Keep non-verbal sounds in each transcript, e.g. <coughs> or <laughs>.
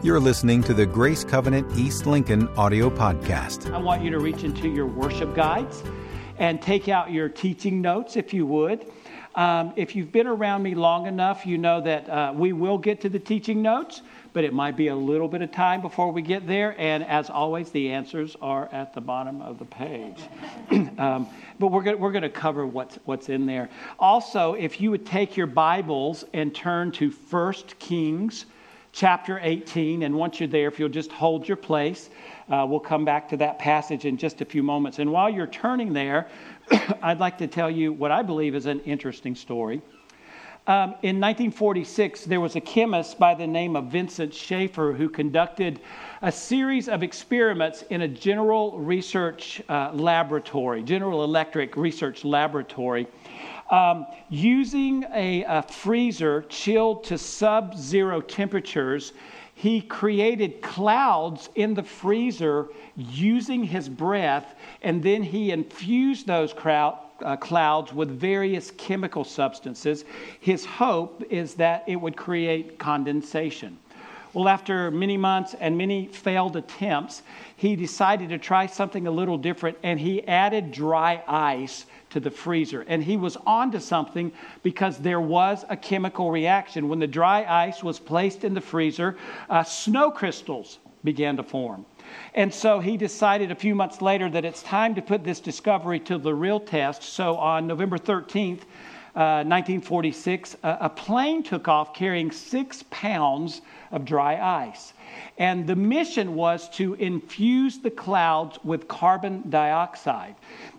You're listening to the Grace Covenant East Lincoln audio podcast. I want you to reach into your worship guides and take out your teaching notes if you would. Um, if you've been around me long enough, you know that uh, we will get to the teaching notes, but it might be a little bit of time before we get there. And as always, the answers are at the bottom of the page. <clears throat> um, but we're going we're to cover what's, what's in there. Also, if you would take your Bibles and turn to 1 Kings chapter 18. And once you're there, if you'll just hold your place, uh, we'll come back to that passage in just a few moments. And while you're turning there, <coughs> I'd like to tell you what I believe is an interesting story. Um, in 1946, there was a chemist by the name of Vincent Schaefer who conducted a series of experiments in a general research uh, laboratory, General Electric Research Laboratory. Um, using a, a freezer chilled to sub zero temperatures, he created clouds in the freezer using his breath, and then he infused those crowd, uh, clouds with various chemical substances. His hope is that it would create condensation. Well, after many months and many failed attempts, he decided to try something a little different, and he added dry ice to the freezer. And he was onto something because there was a chemical reaction. When the dry ice was placed in the freezer, uh, snow crystals began to form. And so he decided a few months later that it's time to put this discovery to the real test. So on November 13th, uh, 1946, a, a plane took off carrying six pounds of dry ice. And the mission was to infuse the clouds with carbon dioxide.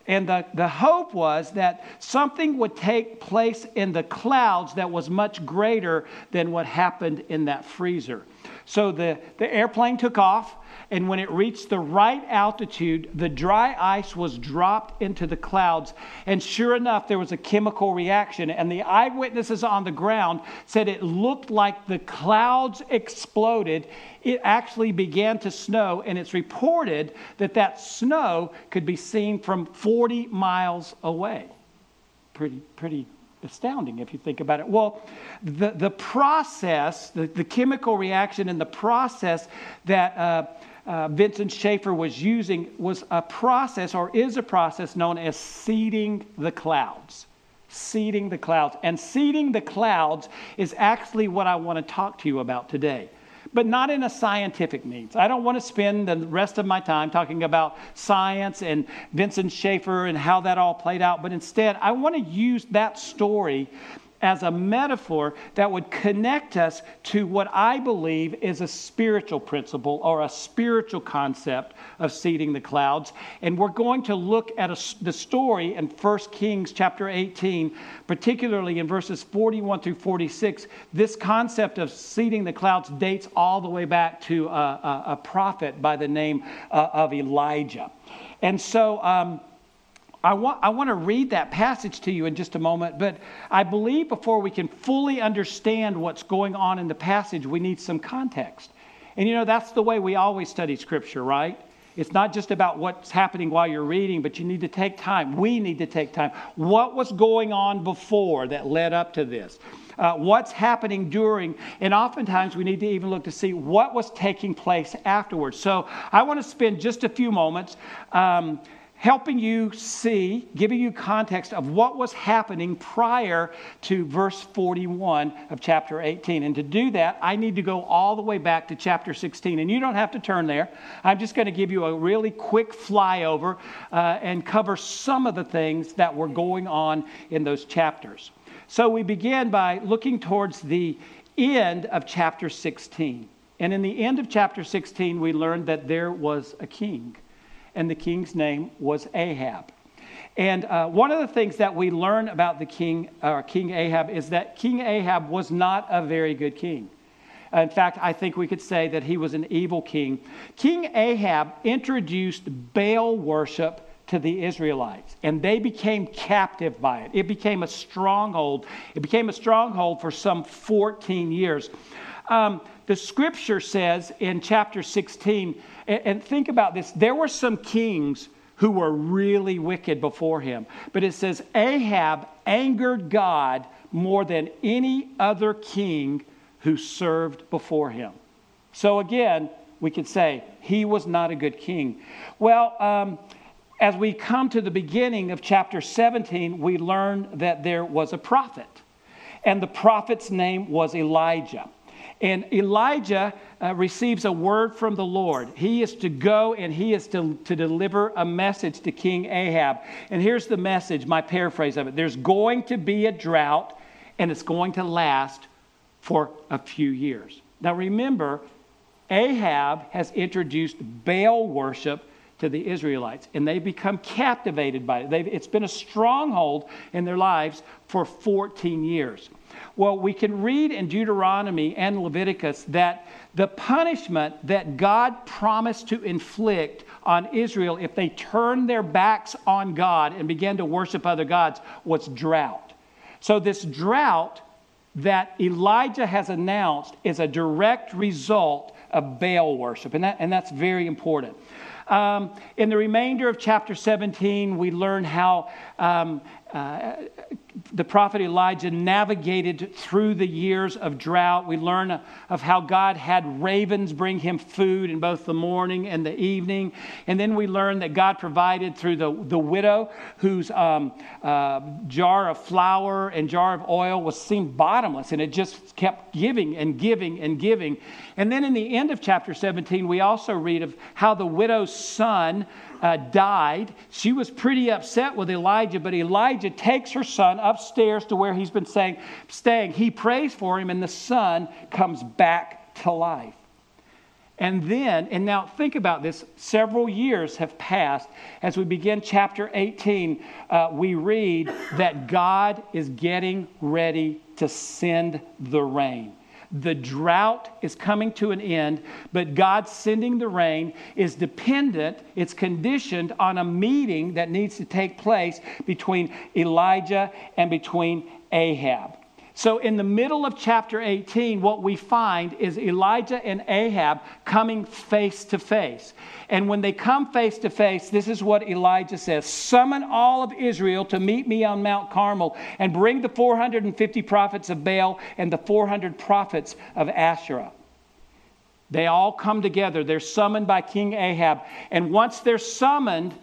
And the, the hope was that something would take place in the clouds that was much greater than what happened in that freezer. So the, the airplane took off and when it reached the right altitude, the dry ice was dropped into the clouds. And sure enough, there was a chemical reaction. And the eyewitnesses on the ground said it looked like the clouds exploded. It actually began to snow, and it's reported that that snow could be seen from 40 miles away. Pretty, pretty astounding if you think about it. Well, the, the process, the, the chemical reaction and the process that uh, uh, Vincent Schaefer was using was a process or is a process known as seeding the clouds. Seeding the clouds. And seeding the clouds is actually what I want to talk to you about today but not in a scientific means. I don't want to spend the rest of my time talking about science and Vincent Schaefer and how that all played out, but instead, I want to use that story as a metaphor that would connect us to what I believe is a spiritual principle or a spiritual concept of seeding the clouds. And we're going to look at a, the story in 1 Kings chapter 18, particularly in verses 41 through 46. This concept of seeding the clouds dates all the way back to a, a, a prophet by the name uh, of Elijah. And so, um, I want, I want to read that passage to you in just a moment, but I believe before we can fully understand what's going on in the passage, we need some context. And you know, that's the way we always study Scripture, right? It's not just about what's happening while you're reading, but you need to take time. We need to take time. What was going on before that led up to this? Uh, what's happening during, and oftentimes we need to even look to see what was taking place afterwards. So I want to spend just a few moments. Um, helping you see, giving you context of what was happening prior to verse 41 of chapter 18. And to do that, I need to go all the way back to chapter 16. And you don't have to turn there. I'm just going to give you a really quick flyover uh, and cover some of the things that were going on in those chapters. So we begin by looking towards the end of chapter 16. And in the end of chapter 16, we learned that there was a king and the king's name was Ahab. And uh, one of the things that we learn about the king, uh, King Ahab, is that King Ahab was not a very good king. In fact, I think we could say that he was an evil king. King Ahab introduced Baal worship to the Israelites, and they became captive by it. It became a stronghold. It became a stronghold for some 14 years. Um, the scripture says in chapter 16 and, and think about this there were some kings who were really wicked before him. But it says Ahab angered God more than any other king who served before him. So again, we could say he was not a good king. Well, um, as we come to the beginning of chapter 17, we learn that there was a prophet, and the prophet's name was Elijah. And Elijah uh, receives a word from the Lord. He is to go and he is to, to deliver a message to King Ahab. And here's the message, my paraphrase of it there's going to be a drought, and it's going to last for a few years. Now remember, Ahab has introduced Baal worship to the Israelites, and they become captivated by it. They've, it's been a stronghold in their lives for 14 years. Well, we can read in Deuteronomy and Leviticus that the punishment that God promised to inflict on Israel if they turned their backs on God and began to worship other gods was drought. So, this drought that Elijah has announced is a direct result of Baal worship, and, that, and that's very important. Um, in the remainder of chapter 17, we learn how um, uh, the prophet Elijah navigated through the years of drought. We learn of how God had ravens bring him food in both the morning and the evening. And then we learn that God provided through the, the widow whose um, uh, jar of flour and jar of oil was seemed bottomless and it just kept giving and giving and giving. And then in the end of chapter 17, we also read of how the widow's son uh, died. She was pretty upset with Elijah, but Elijah takes her son upstairs to where he's been staying. staying. He prays for him, and the son comes back to life. And then, and now think about this, several years have passed. As we begin chapter 18, uh, we read that God is getting ready to send the rain. The drought is coming to an end, but God sending the rain is dependent, it's conditioned on a meeting that needs to take place between Elijah and between Ahab. So, in the middle of chapter 18, what we find is Elijah and Ahab coming face to face. And when they come face to face, this is what Elijah says Summon all of Israel to meet me on Mount Carmel and bring the 450 prophets of Baal and the 400 prophets of Asherah. They all come together. They're summoned by King Ahab. And once they're summoned,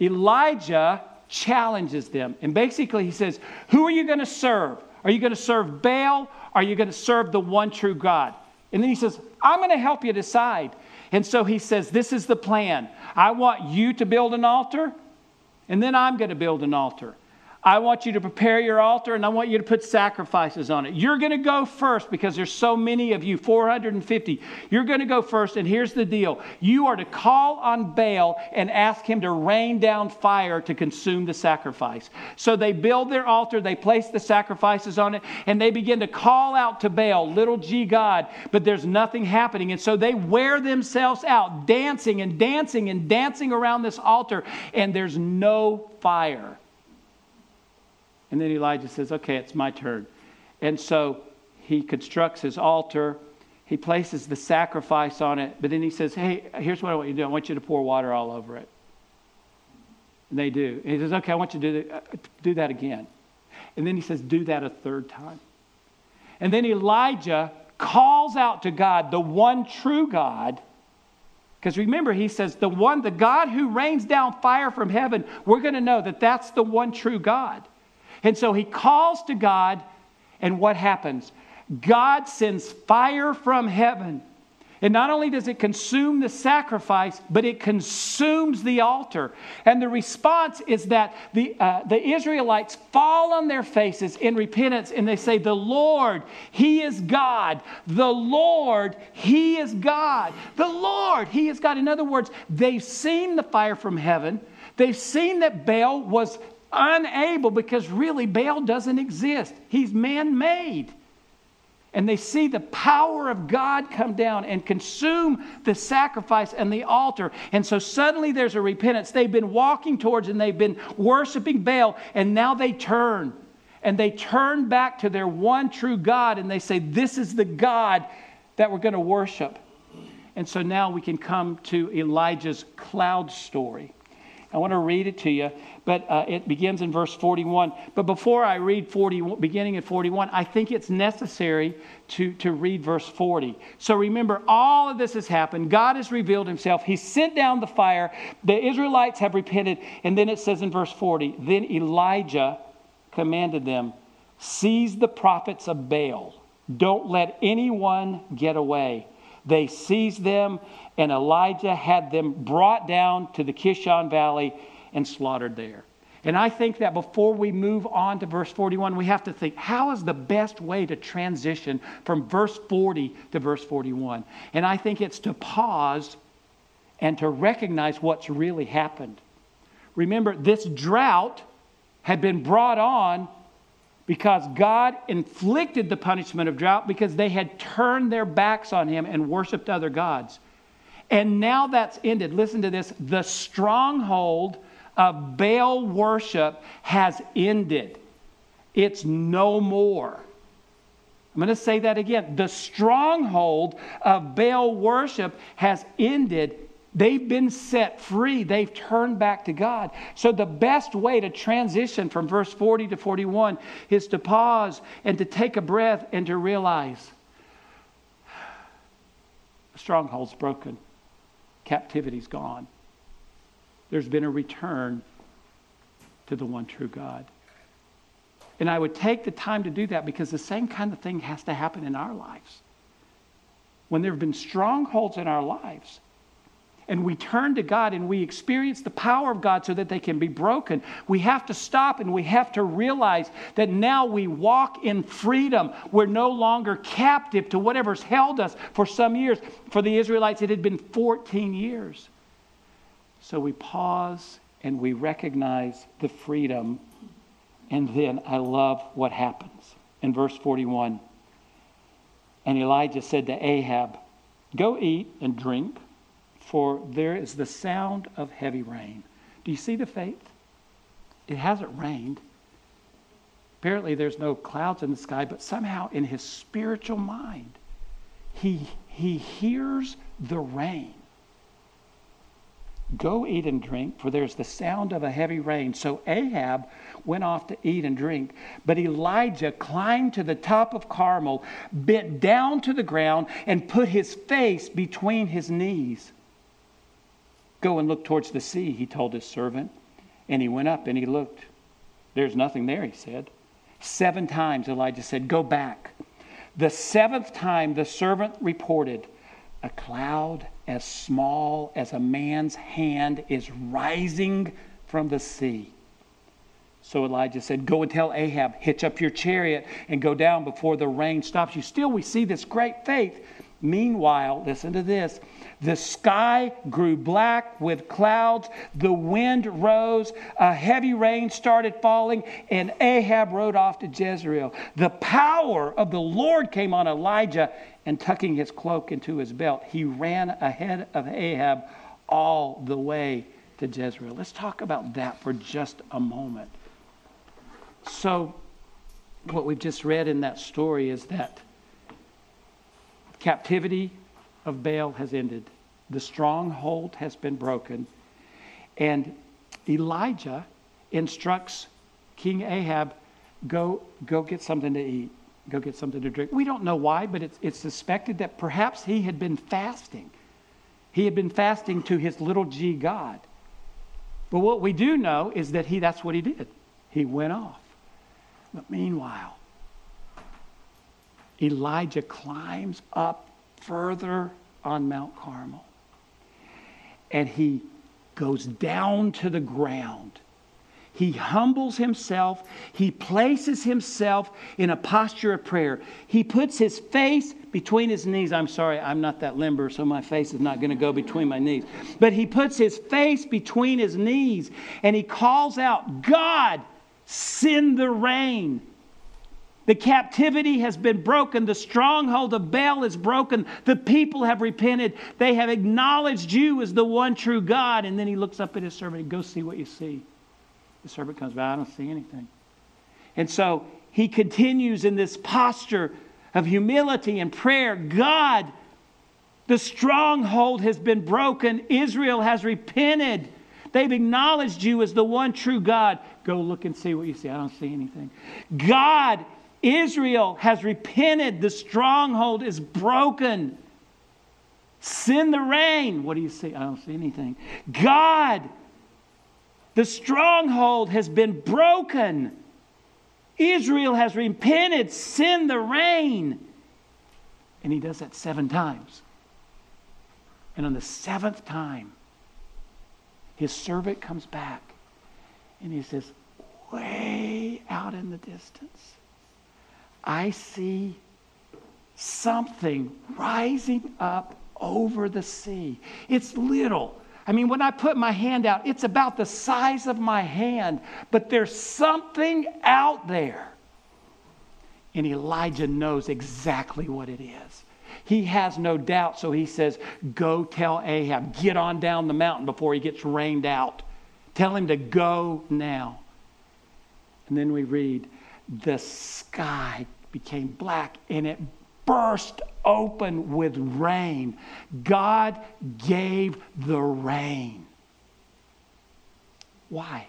Elijah challenges them. And basically, he says, Who are you going to serve? Are you going to serve Baal? Are you going to serve the one true God? And then he says, I'm going to help you decide. And so he says, This is the plan. I want you to build an altar, and then I'm going to build an altar. I want you to prepare your altar and I want you to put sacrifices on it. You're going to go first because there's so many of you, 450. You're going to go first, and here's the deal you are to call on Baal and ask him to rain down fire to consume the sacrifice. So they build their altar, they place the sacrifices on it, and they begin to call out to Baal, little g God, but there's nothing happening. And so they wear themselves out, dancing and dancing and dancing around this altar, and there's no fire. And then Elijah says, Okay, it's my turn. And so he constructs his altar. He places the sacrifice on it. But then he says, Hey, here's what I want you to do I want you to pour water all over it. And they do. And he says, Okay, I want you to do uh, do that again. And then he says, Do that a third time. And then Elijah calls out to God, the one true God. Because remember, he says, the one, the God who rains down fire from heaven, we're going to know that that's the one true God. And so he calls to God, and what happens? God sends fire from heaven. And not only does it consume the sacrifice, but it consumes the altar. And the response is that the, uh, the Israelites fall on their faces in repentance and they say, The Lord, He is God. The Lord, He is God. The Lord, He is God. In other words, they've seen the fire from heaven. They've seen that Baal was unable because really Baal doesn't exist. He's man made. And they see the power of God come down and consume the sacrifice and the altar. And so suddenly there's a repentance. They've been walking towards and they've been worshiping Baal, and now they turn. And they turn back to their one true God and they say, This is the God that we're going to worship. And so now we can come to Elijah's cloud story. I want to read it to you, but uh, it begins in verse 41. But before I read 40, beginning at 41, I think it's necessary to, to read verse 40. So remember, all of this has happened. God has revealed himself. He sent down the fire. The Israelites have repented. And then it says in verse 40 Then Elijah commanded them, Seize the prophets of Baal. Don't let anyone get away. They seized them and Elijah had them brought down to the Kishon Valley and slaughtered there. And I think that before we move on to verse 41, we have to think how is the best way to transition from verse 40 to verse 41? And I think it's to pause and to recognize what's really happened. Remember, this drought had been brought on because God inflicted the punishment of drought because they had turned their backs on Him and worshiped other gods. And now that's ended. Listen to this the stronghold of Baal worship has ended, it's no more. I'm going to say that again. The stronghold of Baal worship has ended. They've been set free. They've turned back to God. So, the best way to transition from verse 40 to 41 is to pause and to take a breath and to realize the stronghold's broken captivity's gone. There's been a return to the one true God. And I would take the time to do that because the same kind of thing has to happen in our lives. When there have been strongholds in our lives, and we turn to God and we experience the power of God so that they can be broken, we have to stop and we have to realize that now we walk in freedom. We're no longer captive to whatever's held us for some years. For the Israelites, it had been 14 years. So we pause and we recognize the freedom. And then I love what happens. In verse 41, and Elijah said to Ahab, Go eat and drink for there is the sound of heavy rain. Do you see the faith? It hasn't rained. Apparently, there's no clouds in the sky, but somehow in his spiritual mind, he, he hears the rain. Go eat and drink, for there's the sound of a heavy rain. So Ahab went off to eat and drink. But Elijah climbed to the top of Carmel, bent down to the ground, and put his face between his knees. Go and look towards the sea, he told his servant. And he went up and he looked. There's nothing there, he said. Seven times Elijah said, Go back. The seventh time the servant reported, A cloud as small as a man's hand is rising from the sea. So Elijah said, Go and tell Ahab, hitch up your chariot and go down before the rain stops you. Still, we see this great faith. Meanwhile, listen to this the sky grew black with clouds. The wind rose. A heavy rain started falling, and Ahab rode off to Jezreel. The power of the Lord came on Elijah, and tucking his cloak into his belt, he ran ahead of Ahab all the way to Jezreel. Let's talk about that for just a moment. So, what we've just read in that story is that captivity of Baal has ended. The stronghold has been broken. And Elijah instructs King Ahab, go, go get something to eat, go get something to drink. We don't know why, but it's, it's suspected that perhaps he had been fasting. He had been fasting to his little g God. But what we do know is that he that's what he did. He went off. But meanwhile, Elijah climbs up further on Mount Carmel. And he goes down to the ground. He humbles himself. He places himself in a posture of prayer. He puts his face between his knees. I'm sorry, I'm not that limber, so my face is not going to go between my knees. But he puts his face between his knees and he calls out, God, send the rain. The captivity has been broken. The stronghold of Baal is broken. The people have repented. They have acknowledged you as the one true God. And then he looks up at his servant, and Go see what you see. The servant comes back, I don't see anything. And so he continues in this posture of humility and prayer God, the stronghold has been broken. Israel has repented. They've acknowledged you as the one true God. Go look and see what you see. I don't see anything. God, Israel has repented. The stronghold is broken. Send the rain. What do you see? I don't see anything. God, the stronghold has been broken. Israel has repented. Send the rain. And he does that seven times. And on the seventh time, his servant comes back and he says, Way out in the distance, I see something rising up over the sea. It's little. I mean, when I put my hand out, it's about the size of my hand, but there's something out there. And Elijah knows exactly what it is. He has no doubt, so he says, Go tell Ahab, get on down the mountain before he gets rained out. Tell him to go now. And then we read, The sky became black and it burst open with rain. God gave the rain. Why?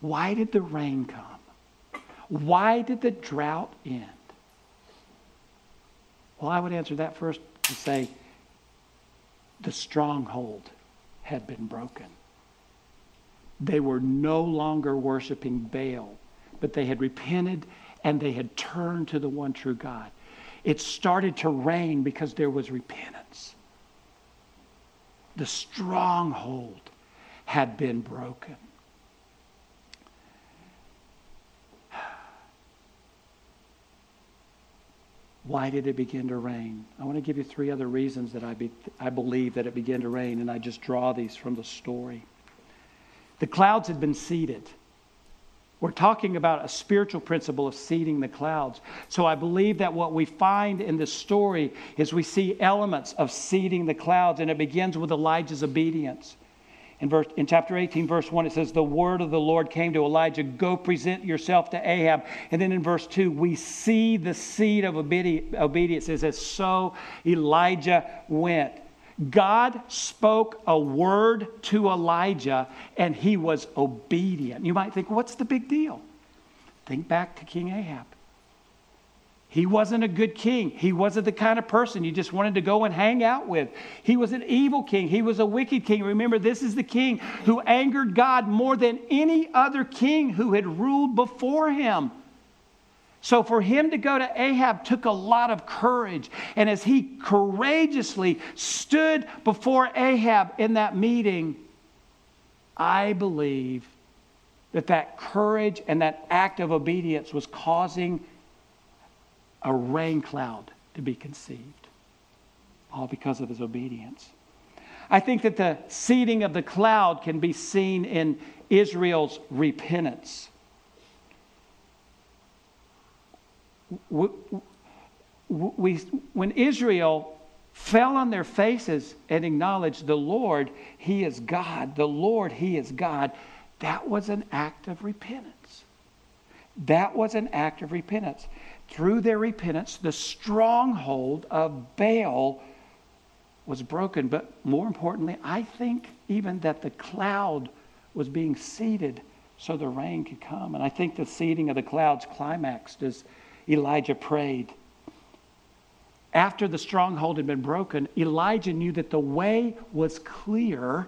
Why did the rain come? Why did the drought end? Well, I would answer that first to say the stronghold had been broken. They were no longer worshiping Baal, but they had repented and they had turned to the one true God. It started to rain because there was repentance. The stronghold had been broken. <sighs> Why did it begin to rain? I want to give you three other reasons that I, be, I believe that it began to rain, and I just draw these from the story. The clouds had been seeded. We're talking about a spiritual principle of seeding the clouds. So I believe that what we find in this story is we see elements of seeding the clouds, and it begins with Elijah's obedience. In, verse, in chapter 18, verse 1, it says, The word of the Lord came to Elijah, Go present yourself to Ahab. And then in verse 2, we see the seed of obedience. It says, So Elijah went. God spoke a word to Elijah and he was obedient. You might think, what's the big deal? Think back to King Ahab. He wasn't a good king. He wasn't the kind of person you just wanted to go and hang out with. He was an evil king. He was a wicked king. Remember, this is the king who angered God more than any other king who had ruled before him. So for him to go to Ahab took a lot of courage. And as he courageously stood before Ahab in that meeting, I believe that that courage and that act of obedience was causing a rain cloud to be conceived, all because of his obedience. I think that the seeding of the cloud can be seen in Israel's repentance. We, we, when Israel fell on their faces and acknowledged the Lord, He is God, the Lord, He is God, that was an act of repentance. That was an act of repentance. Through their repentance, the stronghold of Baal was broken. But more importantly, I think even that the cloud was being seeded so the rain could come. And I think the seeding of the clouds climaxed as Elijah prayed. After the stronghold had been broken, Elijah knew that the way was clear.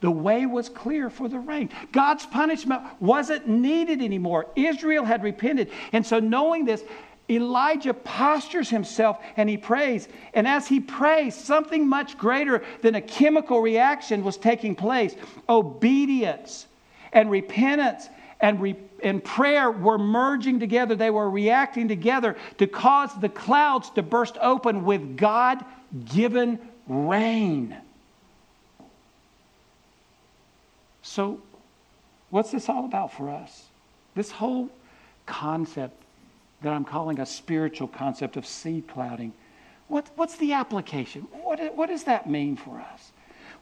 The way was clear for the rain. God's punishment wasn't needed anymore. Israel had repented. And so, knowing this, Elijah postures himself and he prays. And as he prays, something much greater than a chemical reaction was taking place obedience and repentance and, re- and prayer were merging together. They were reacting together to cause the clouds to burst open with God given rain. So, what's this all about for us? This whole concept that I'm calling a spiritual concept of seed clouding. What, what's the application? What, what does that mean for us?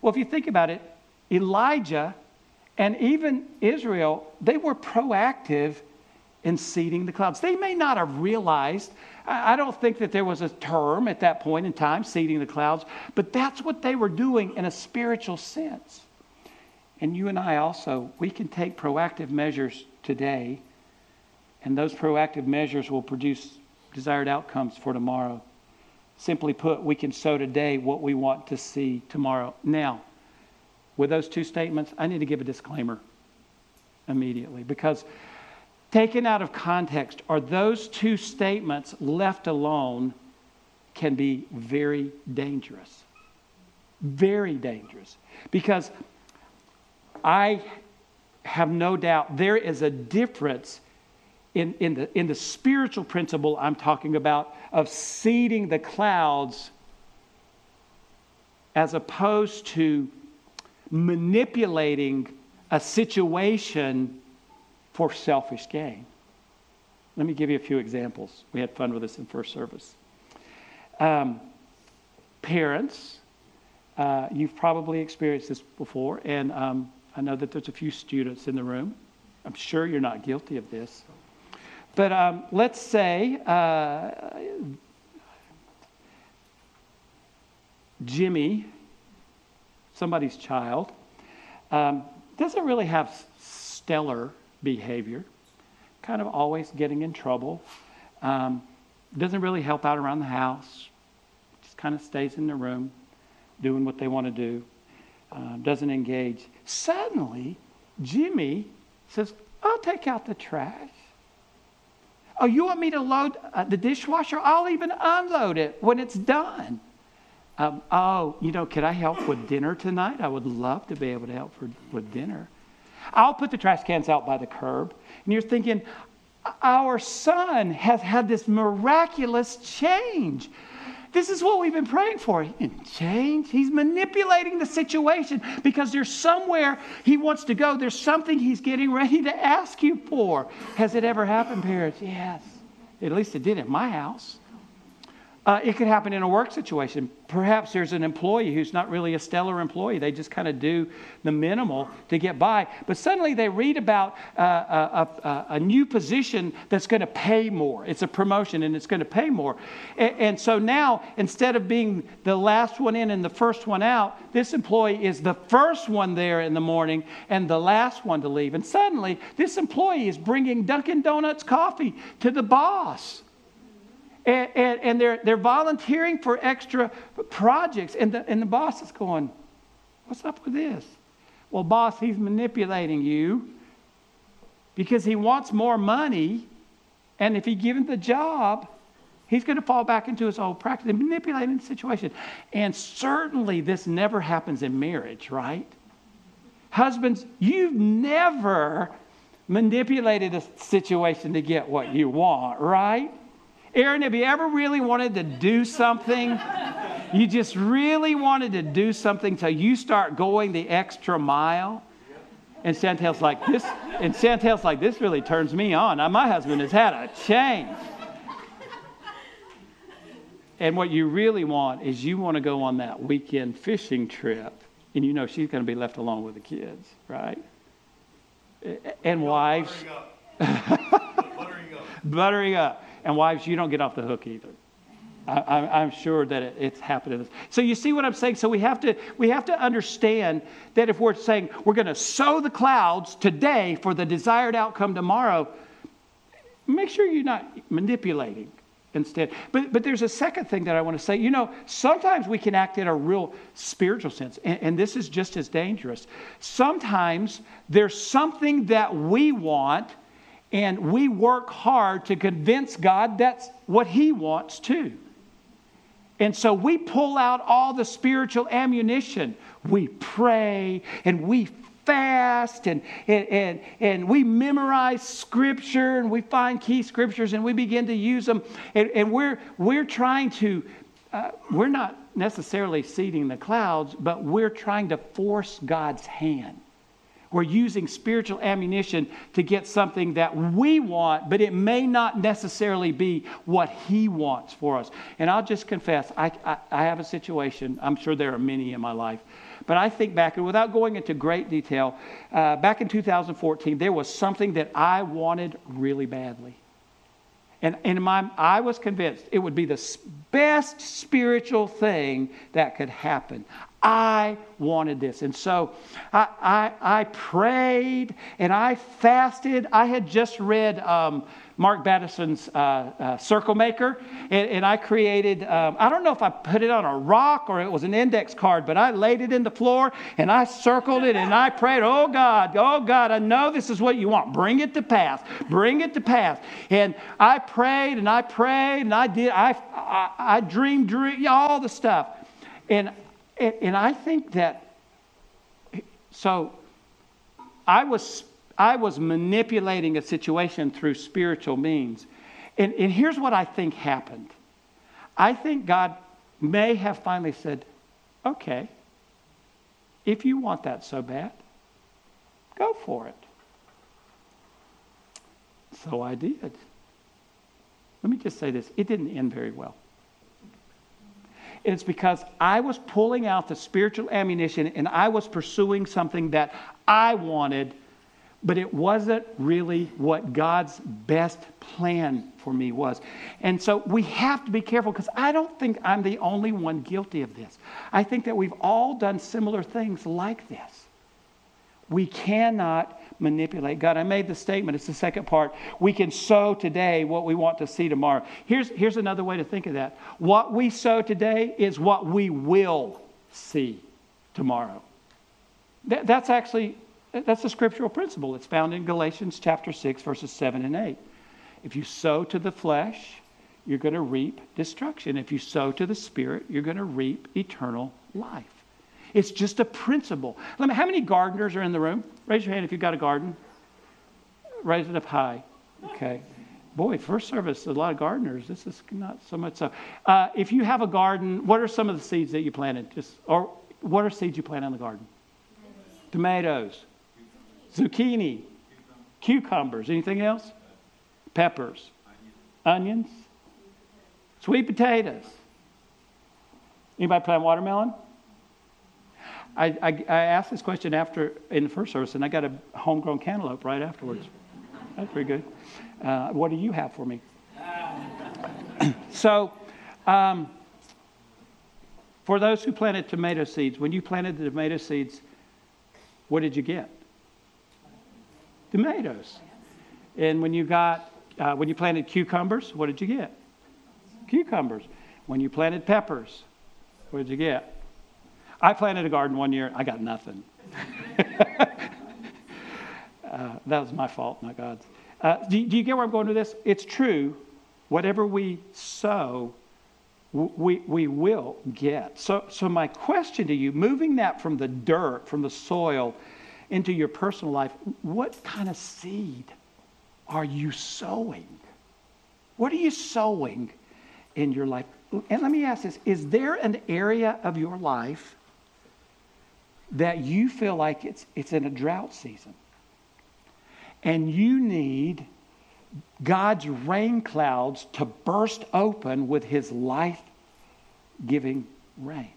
Well, if you think about it, Elijah and even Israel, they were proactive in seeding the clouds. They may not have realized, I don't think that there was a term at that point in time, seeding the clouds, but that's what they were doing in a spiritual sense. And you and I also, we can take proactive measures today, and those proactive measures will produce desired outcomes for tomorrow. Simply put, we can sow today what we want to see tomorrow. Now, with those two statements, I need to give a disclaimer immediately because taken out of context are those two statements left alone can be very dangerous. Very dangerous. Because I have no doubt there is a difference in, in, the, in the spiritual principle I'm talking about of seeding the clouds as opposed to manipulating a situation for selfish gain. Let me give you a few examples. We had fun with this in first service. Um, parents, uh, you've probably experienced this before, and um, I know that there's a few students in the room. I'm sure you're not guilty of this. But um, let's say uh, Jimmy, somebody's child, um, doesn't really have stellar behavior, kind of always getting in trouble, um, doesn't really help out around the house, just kind of stays in the room doing what they want to do, uh, doesn't engage. Suddenly, Jimmy says, I'll take out the trash. Oh, you want me to load uh, the dishwasher? I'll even unload it when it's done. Um, oh, you know, could I help with dinner tonight? I would love to be able to help for, with dinner. I'll put the trash cans out by the curb. And you're thinking, our son has had this miraculous change. This is what we've been praying for. He didn't change. He's manipulating the situation because there's somewhere he wants to go. There's something he's getting ready to ask you for. Has it ever happened, parents? Yes. At least it did at my house. Uh, it could happen in a work situation. Perhaps there's an employee who's not really a stellar employee. They just kind of do the minimal to get by. But suddenly they read about uh, a, a, a, new position that's going to pay more. It's a promotion and it's going to pay more. And, and so now, instead of being the last one in and the first one out, this employee is the first one there in the morning and the last one to leave. And suddenly, this employee is bringing Dunkin' Donuts coffee to the boss and, and, and, they're, they're volunteering for extra projects. And the, and the boss is going, What's up with this? Well, boss, he's manipulating you because he wants more money. And if he gives him the job, he's going to fall back into his old practice and manipulating the situation. And certainly this never happens in marriage, right? Husbands, you've never manipulated a situation to get what you want, right? Aaron, have you ever really wanted to do something? You just really wanted to do something so you start going the extra mile? And Chantel's like, this, and Chantel's like, this really turns me on. Now, my husband has had a change. And what you really want is you want to go on that weekend fishing trip, and you know she's going to be left alone with the kids, right? And wives. <laughs> Buttering up. Buttering up. Buttering up. And wives, you don't get off the hook either. I, am sure that it, it's happening. So you see what I'm saying? So we have to we have to understand that if we're saying we're going to sow the clouds today for the desired outcome tomorrow, make sure you're not manipulating instead. But but there's a second thing that I want to say. You know, sometimes we can act in a real spiritual sense, and, and this is just as dangerous. Sometimes there's something that we want and we work hard to convince God that's what He wants too. And so we pull out all the spiritual ammunition. We pray and we fast and, and, and, and we memorize scripture and we find key scriptures and we begin to use them. And, and we're, we're trying to, uh, we're not necessarily seeding the clouds, but we're trying to force God's hand. We're using spiritual ammunition to get something that we want, but it may not necessarily be what He wants for us. And I'll just confess, I, I, I have a situation, I'm sure there are many in my life, But I think back, and without going into great detail, uh, back in 2014, there was something that I wanted really badly. And in my, I was convinced it would be the best spiritual thing that could happen. I wanted this. And so I, I, I prayed and I fasted. I had just read um, Mark Batterson's uh, uh, Circle Maker, and, and I created, um, I don't know if I put it on a rock or it was an index card, but I laid it in the floor and I circled it and I prayed, Oh God, oh God, I know this is what you want. Bring it to pass. Bring it to pass. And I prayed and I prayed and I did, I, I, I dreamed, dream, all the stuff. And, and I think that, so I was I was manipulating a situation through spiritual means. And, and here's what I think happened I think God may have finally said, okay, if you want that so bad, go for it. So I did. Let me just say this it didn't end very well. It's because I was pulling out the spiritual ammunition and I was pursuing something that I wanted but it wasn't really what God's best plan for me was. And so we have to be careful because I don't think I'm the only one guilty of this. I think that we've all done similar things like this. We cannot manipulate God. I made the statement, it's the second part. We can sow today what we want to see tomorrow. Here's, here's another way to think of that what we sow today is what we will see tomorrow. That, that's actually that's a scriptural principle. It's found in Galatians chapter 6, verses 7 and 8. If you sow to the flesh, you're going to reap destruction. If you sow to the spirit, you're going to reap eternal life. It's just a principle. Let me, how many gardeners are in the room? Raise your hand if you've got a garden. Raise it up high. Okay. Boy, first service, a lot of gardeners. This is not so much so. Uh, if you have a garden, what are some of the seeds that you planted? Just or what are seeds you plant in the garden? Tomatoes zucchini, cucumbers, anything else? Peppers, onions, sweet potatoes. Anybody plant watermelon? I, I, I, asked this question after in the first service, and I got a homegrown cantaloupe right afterwards. That's pretty good. Uh, what do you have for me? so, um, for those who planted tomato seeds, when you planted the tomato seeds, what did you get? tomatoes. And when you got, uh, when you planted cucumbers, what did you get? Cucumbers. When you planted peppers, what did you get? I planted a garden one year, I got nothing. <laughs> uh, that was my fault, not God's. Uh, do, do, you get where I'm going with this? It's true. Whatever we sow, we, we will get. So, so, my question to you, moving that from the dirt, from the soil, into your personal life, what kind of seed are you sowing? What are you sowing in your life? And let me ask this is there an area of your life that you feel like it's, it's in a drought season? And you need God's rain clouds to burst open with his life giving rain.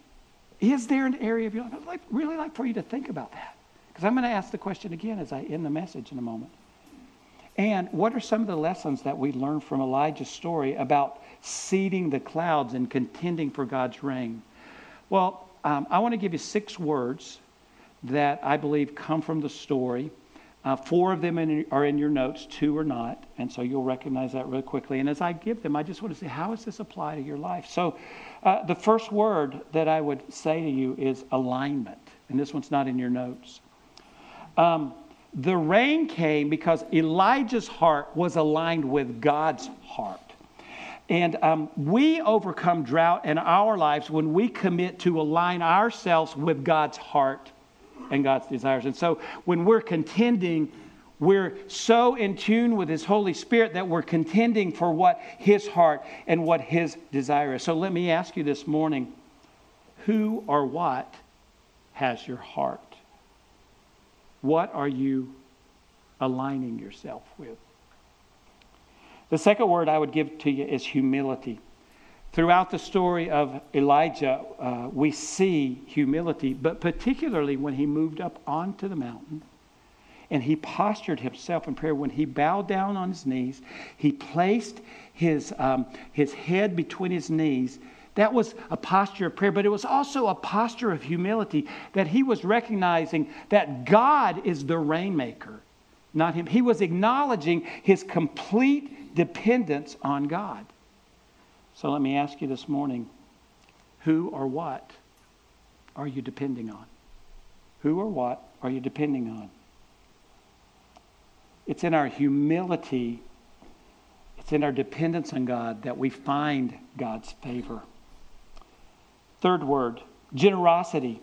Is there an area of your life? I'd like, really like for you to think about that. Because I'm going to ask the question again as I end the message in a moment. And what are some of the lessons that we learn from Elijah's story about seeding the clouds and contending for God's rain? Well, um, I want to give you six words that I believe come from the story. Uh, four of them in, are in your notes, two are not, and so you'll recognize that really quickly. And as I give them, I just want to say, how does this apply to your life? So, uh, the first word that I would say to you is alignment, and this one's not in your notes. Um, the rain came because Elijah's heart was aligned with God's heart. And um, we overcome drought in our lives when we commit to align ourselves with God's heart and God's desires. And so when we're contending, we're so in tune with His Holy Spirit that we're contending for what His heart and what His desire is. So let me ask you this morning who or what has your heart? What are you aligning yourself with? The second word I would give to you is humility. Throughout the story of Elijah, uh, we see humility, but particularly when he moved up onto the mountain and he postured himself in prayer. When he bowed down on his knees, he placed his, um, his head between his knees. That was a posture of prayer, but it was also a posture of humility that he was recognizing that God is the rainmaker, not him. He was acknowledging his complete dependence on God. So let me ask you this morning who or what are you depending on? Who or what are you depending on? It's in our humility, it's in our dependence on God that we find God's favor. Third word generosity.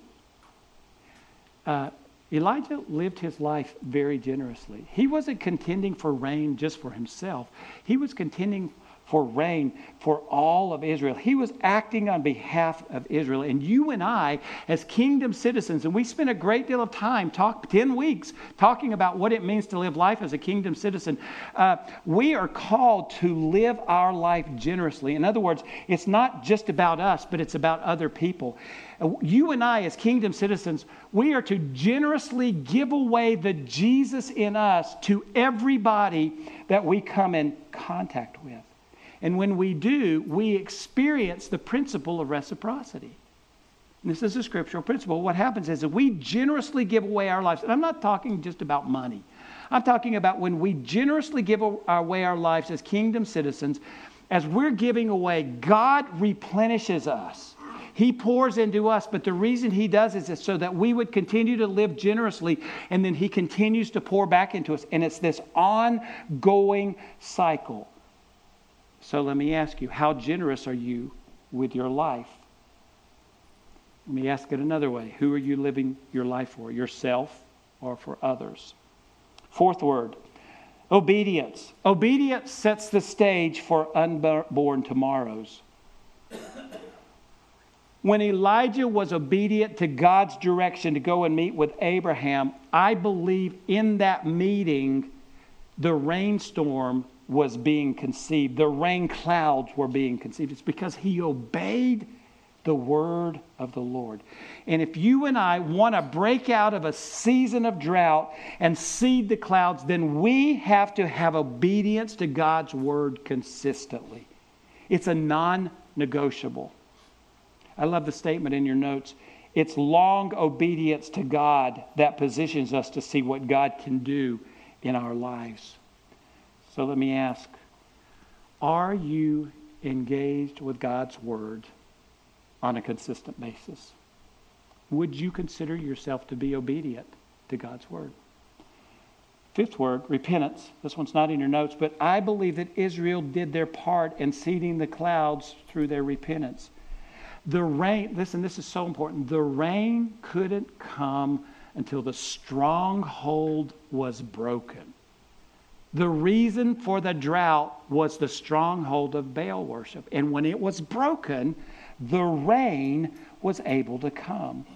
Uh, Elijah lived his life very generously. He wasn't contending for rain just for himself, he was contending for rain for all of Israel. He was acting on behalf of Israel. And you and I, as kingdom citizens, and we spent a great deal of time, talk, 10 weeks, talking about what it means to live life as a kingdom citizen. Uh, we are called to live our life generously. In other words, it's not just about us, but it's about other people. You and I, as kingdom citizens, we are to generously give away the Jesus in us to everybody that we come in contact with. And when we do, we experience the principle of reciprocity. This is a scriptural principle. What happens is that we generously give away our lives. And I'm not talking just about money. I'm talking about when we generously give away our lives as kingdom citizens, as we're giving away, God replenishes us. He pours into us, but the reason He does is so that we would continue to live generously, and then He continues to pour back into us. And it's this ongoing cycle. So let me ask you, how generous are you with your life? Let me ask it another way. Who are you living your life for? Yourself or for others? Fourth word obedience. Obedience sets the stage for unborn tomorrows. When Elijah was obedient to God's direction to go and meet with Ahab, I believe in that meeting, the rainstorm was being conceived. The rain clouds were being conceived. It's because he obeyed the word of the Lord. And if you and I want to break out of a season of drought and seed the clouds, then we have to have obedience to God's word consistently. It's a non negotiable. I love the statement in your notes. It's long obedience to God that positions us to see what God can do in our lives. So let me ask Are you engaged with God's Word on a consistent basis? Would you consider yourself to be obedient to God's Word? Fifth word, repentance. This one's not in your notes, but I believe that Israel did their part in seeding the clouds through their repentance. The rain, listen, this is so important. The rain couldn't come until the stronghold was broken. The reason for the drought was the stronghold of Baal worship. And when it was broken, the rain was able to come.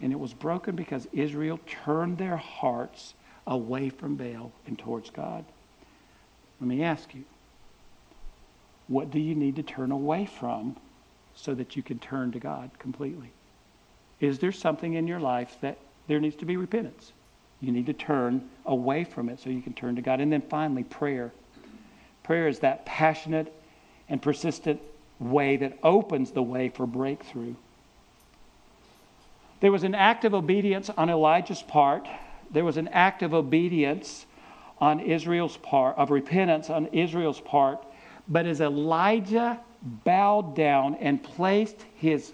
And it was broken because Israel turned their hearts away from Baal and towards God. Let me ask you what do you need to turn away from so that you can turn to God completely? Is there something in your life that there needs to be repentance? You need to turn away from it so you can turn to God. And then finally, prayer. Prayer is that passionate and persistent way that opens the way for breakthrough. There was an act of obedience on Elijah's part. There was an act of obedience on Israel's part, of repentance on Israel's part. But as Elijah bowed down and placed his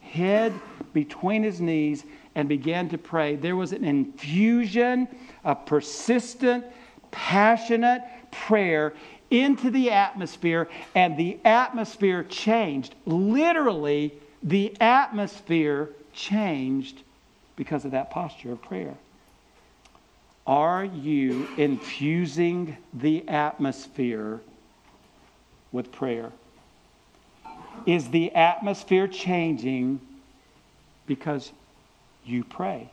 head between his knees and began to pray, there was an infusion of persistent, passionate prayer into the atmosphere, and the atmosphere changed. Literally, the atmosphere changed because of that posture of prayer. Are you infusing the atmosphere with prayer? Is the atmosphere changing because you pray.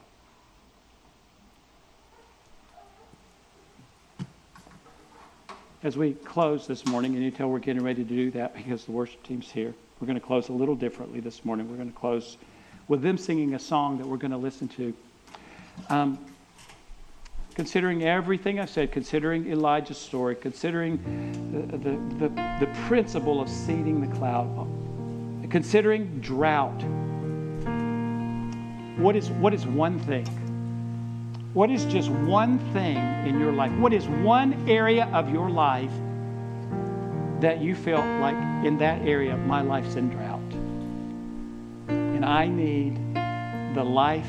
as we close this morning, and you tell we're getting ready to do that because the worship team's here, we're going to close a little differently this morning. We're going to close with them singing a song that we're going to listen to. Um, considering everything I've said, considering Elijah's story, considering the, the, the, the principle of seeding the cloud, considering drought, what is, what is one thing? What is just one thing in your life? What is one area of your life that you feel like in that area, my life's in drought? And I need the life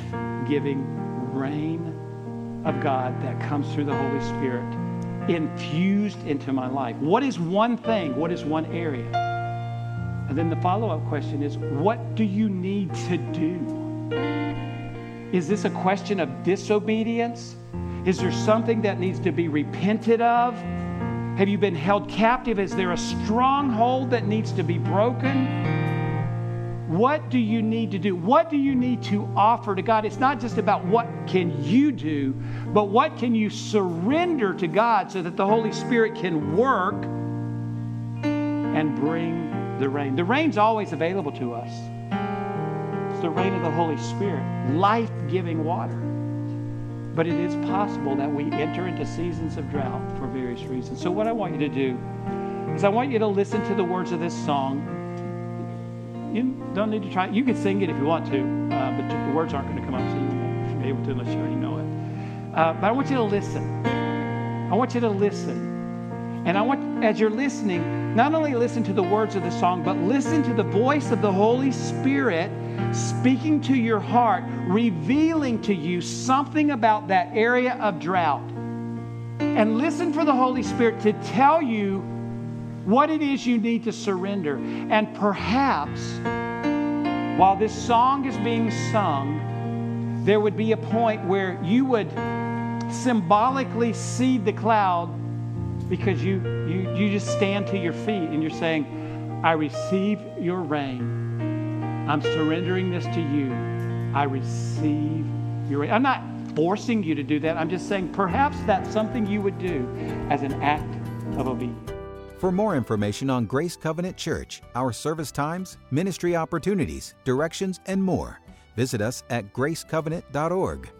giving rain of God that comes through the Holy Spirit infused into my life. What is one thing? What is one area? And then the follow up question is what do you need to do? Is this a question of disobedience? Is there something that needs to be repented of? Have you been held captive? Is there a stronghold that needs to be broken? What do you need to do? What do you need to offer to God? It's not just about what can you do, but what can you surrender to God so that the Holy Spirit can work and bring the rain. The rain's always available to us. It's the rain of the Holy Spirit, life-giving water. But it is possible that we enter into seasons of drought for various reasons. So what I want you to do is I want you to listen to the words of this song you don't need to try. You can sing it if you want to, uh, but the words aren't going to come up, so you won't be able to unless you already know it. Uh, but I want you to listen. I want you to listen. And I want, as you're listening, not only listen to the words of the song, but listen to the voice of the Holy Spirit speaking to your heart, revealing to you something about that area of drought. And listen for the Holy Spirit to tell you what it is you need to surrender. And perhaps while this song is being sung, there would be a point where you would symbolically seed the cloud because you, you, you just stand to your feet and you're saying, I receive your rain. I'm surrendering this to you. I receive your. I'm not forcing you to do that. I'm just saying perhaps that's something you would do as an act of obedience. For more information on Grace Covenant Church, our service times, ministry opportunities, directions, and more, visit us at gracecovenant.org.